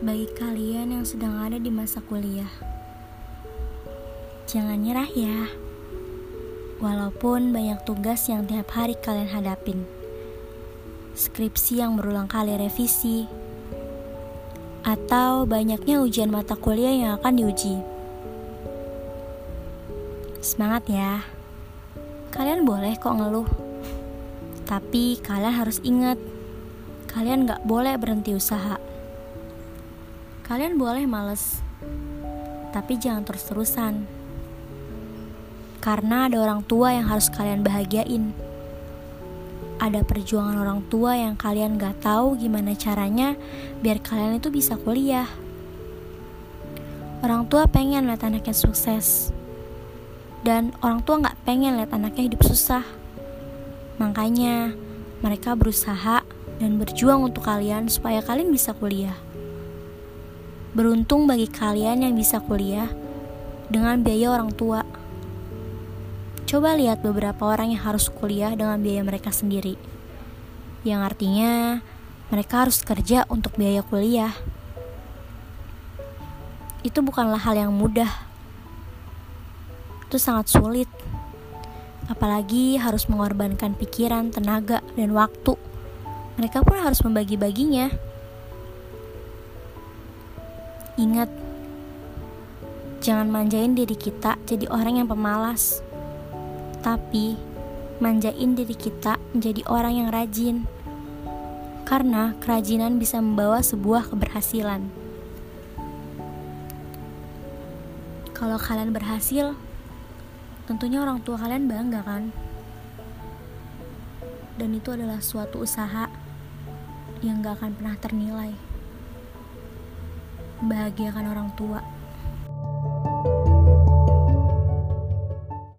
bagi kalian yang sedang ada di masa kuliah. Jangan nyerah ya. Walaupun banyak tugas yang tiap hari kalian hadapin. Skripsi yang berulang kali revisi. Atau banyaknya ujian mata kuliah yang akan diuji. Semangat ya. Kalian boleh kok ngeluh. Tapi kalian harus ingat, kalian gak boleh berhenti usaha. Kalian boleh males, tapi jangan terus-terusan. Karena ada orang tua yang harus kalian bahagiain. Ada perjuangan orang tua yang kalian gak tahu gimana caranya biar kalian itu bisa kuliah. Orang tua pengen lihat anaknya sukses. Dan orang tua gak pengen lihat anaknya hidup susah. Makanya mereka berusaha dan berjuang untuk kalian supaya kalian bisa kuliah. Beruntung bagi kalian yang bisa kuliah dengan biaya orang tua. Coba lihat beberapa orang yang harus kuliah dengan biaya mereka sendiri. Yang artinya mereka harus kerja untuk biaya kuliah. Itu bukanlah hal yang mudah. Itu sangat sulit. Apalagi harus mengorbankan pikiran, tenaga, dan waktu. Mereka pun harus membagi-baginya. Ingat, jangan manjain diri kita jadi orang yang pemalas, tapi manjain diri kita menjadi orang yang rajin, karena kerajinan bisa membawa sebuah keberhasilan. Kalau kalian berhasil, tentunya orang tua kalian bangga, kan? Dan itu adalah suatu usaha yang gak akan pernah ternilai membahagiakan orang tua.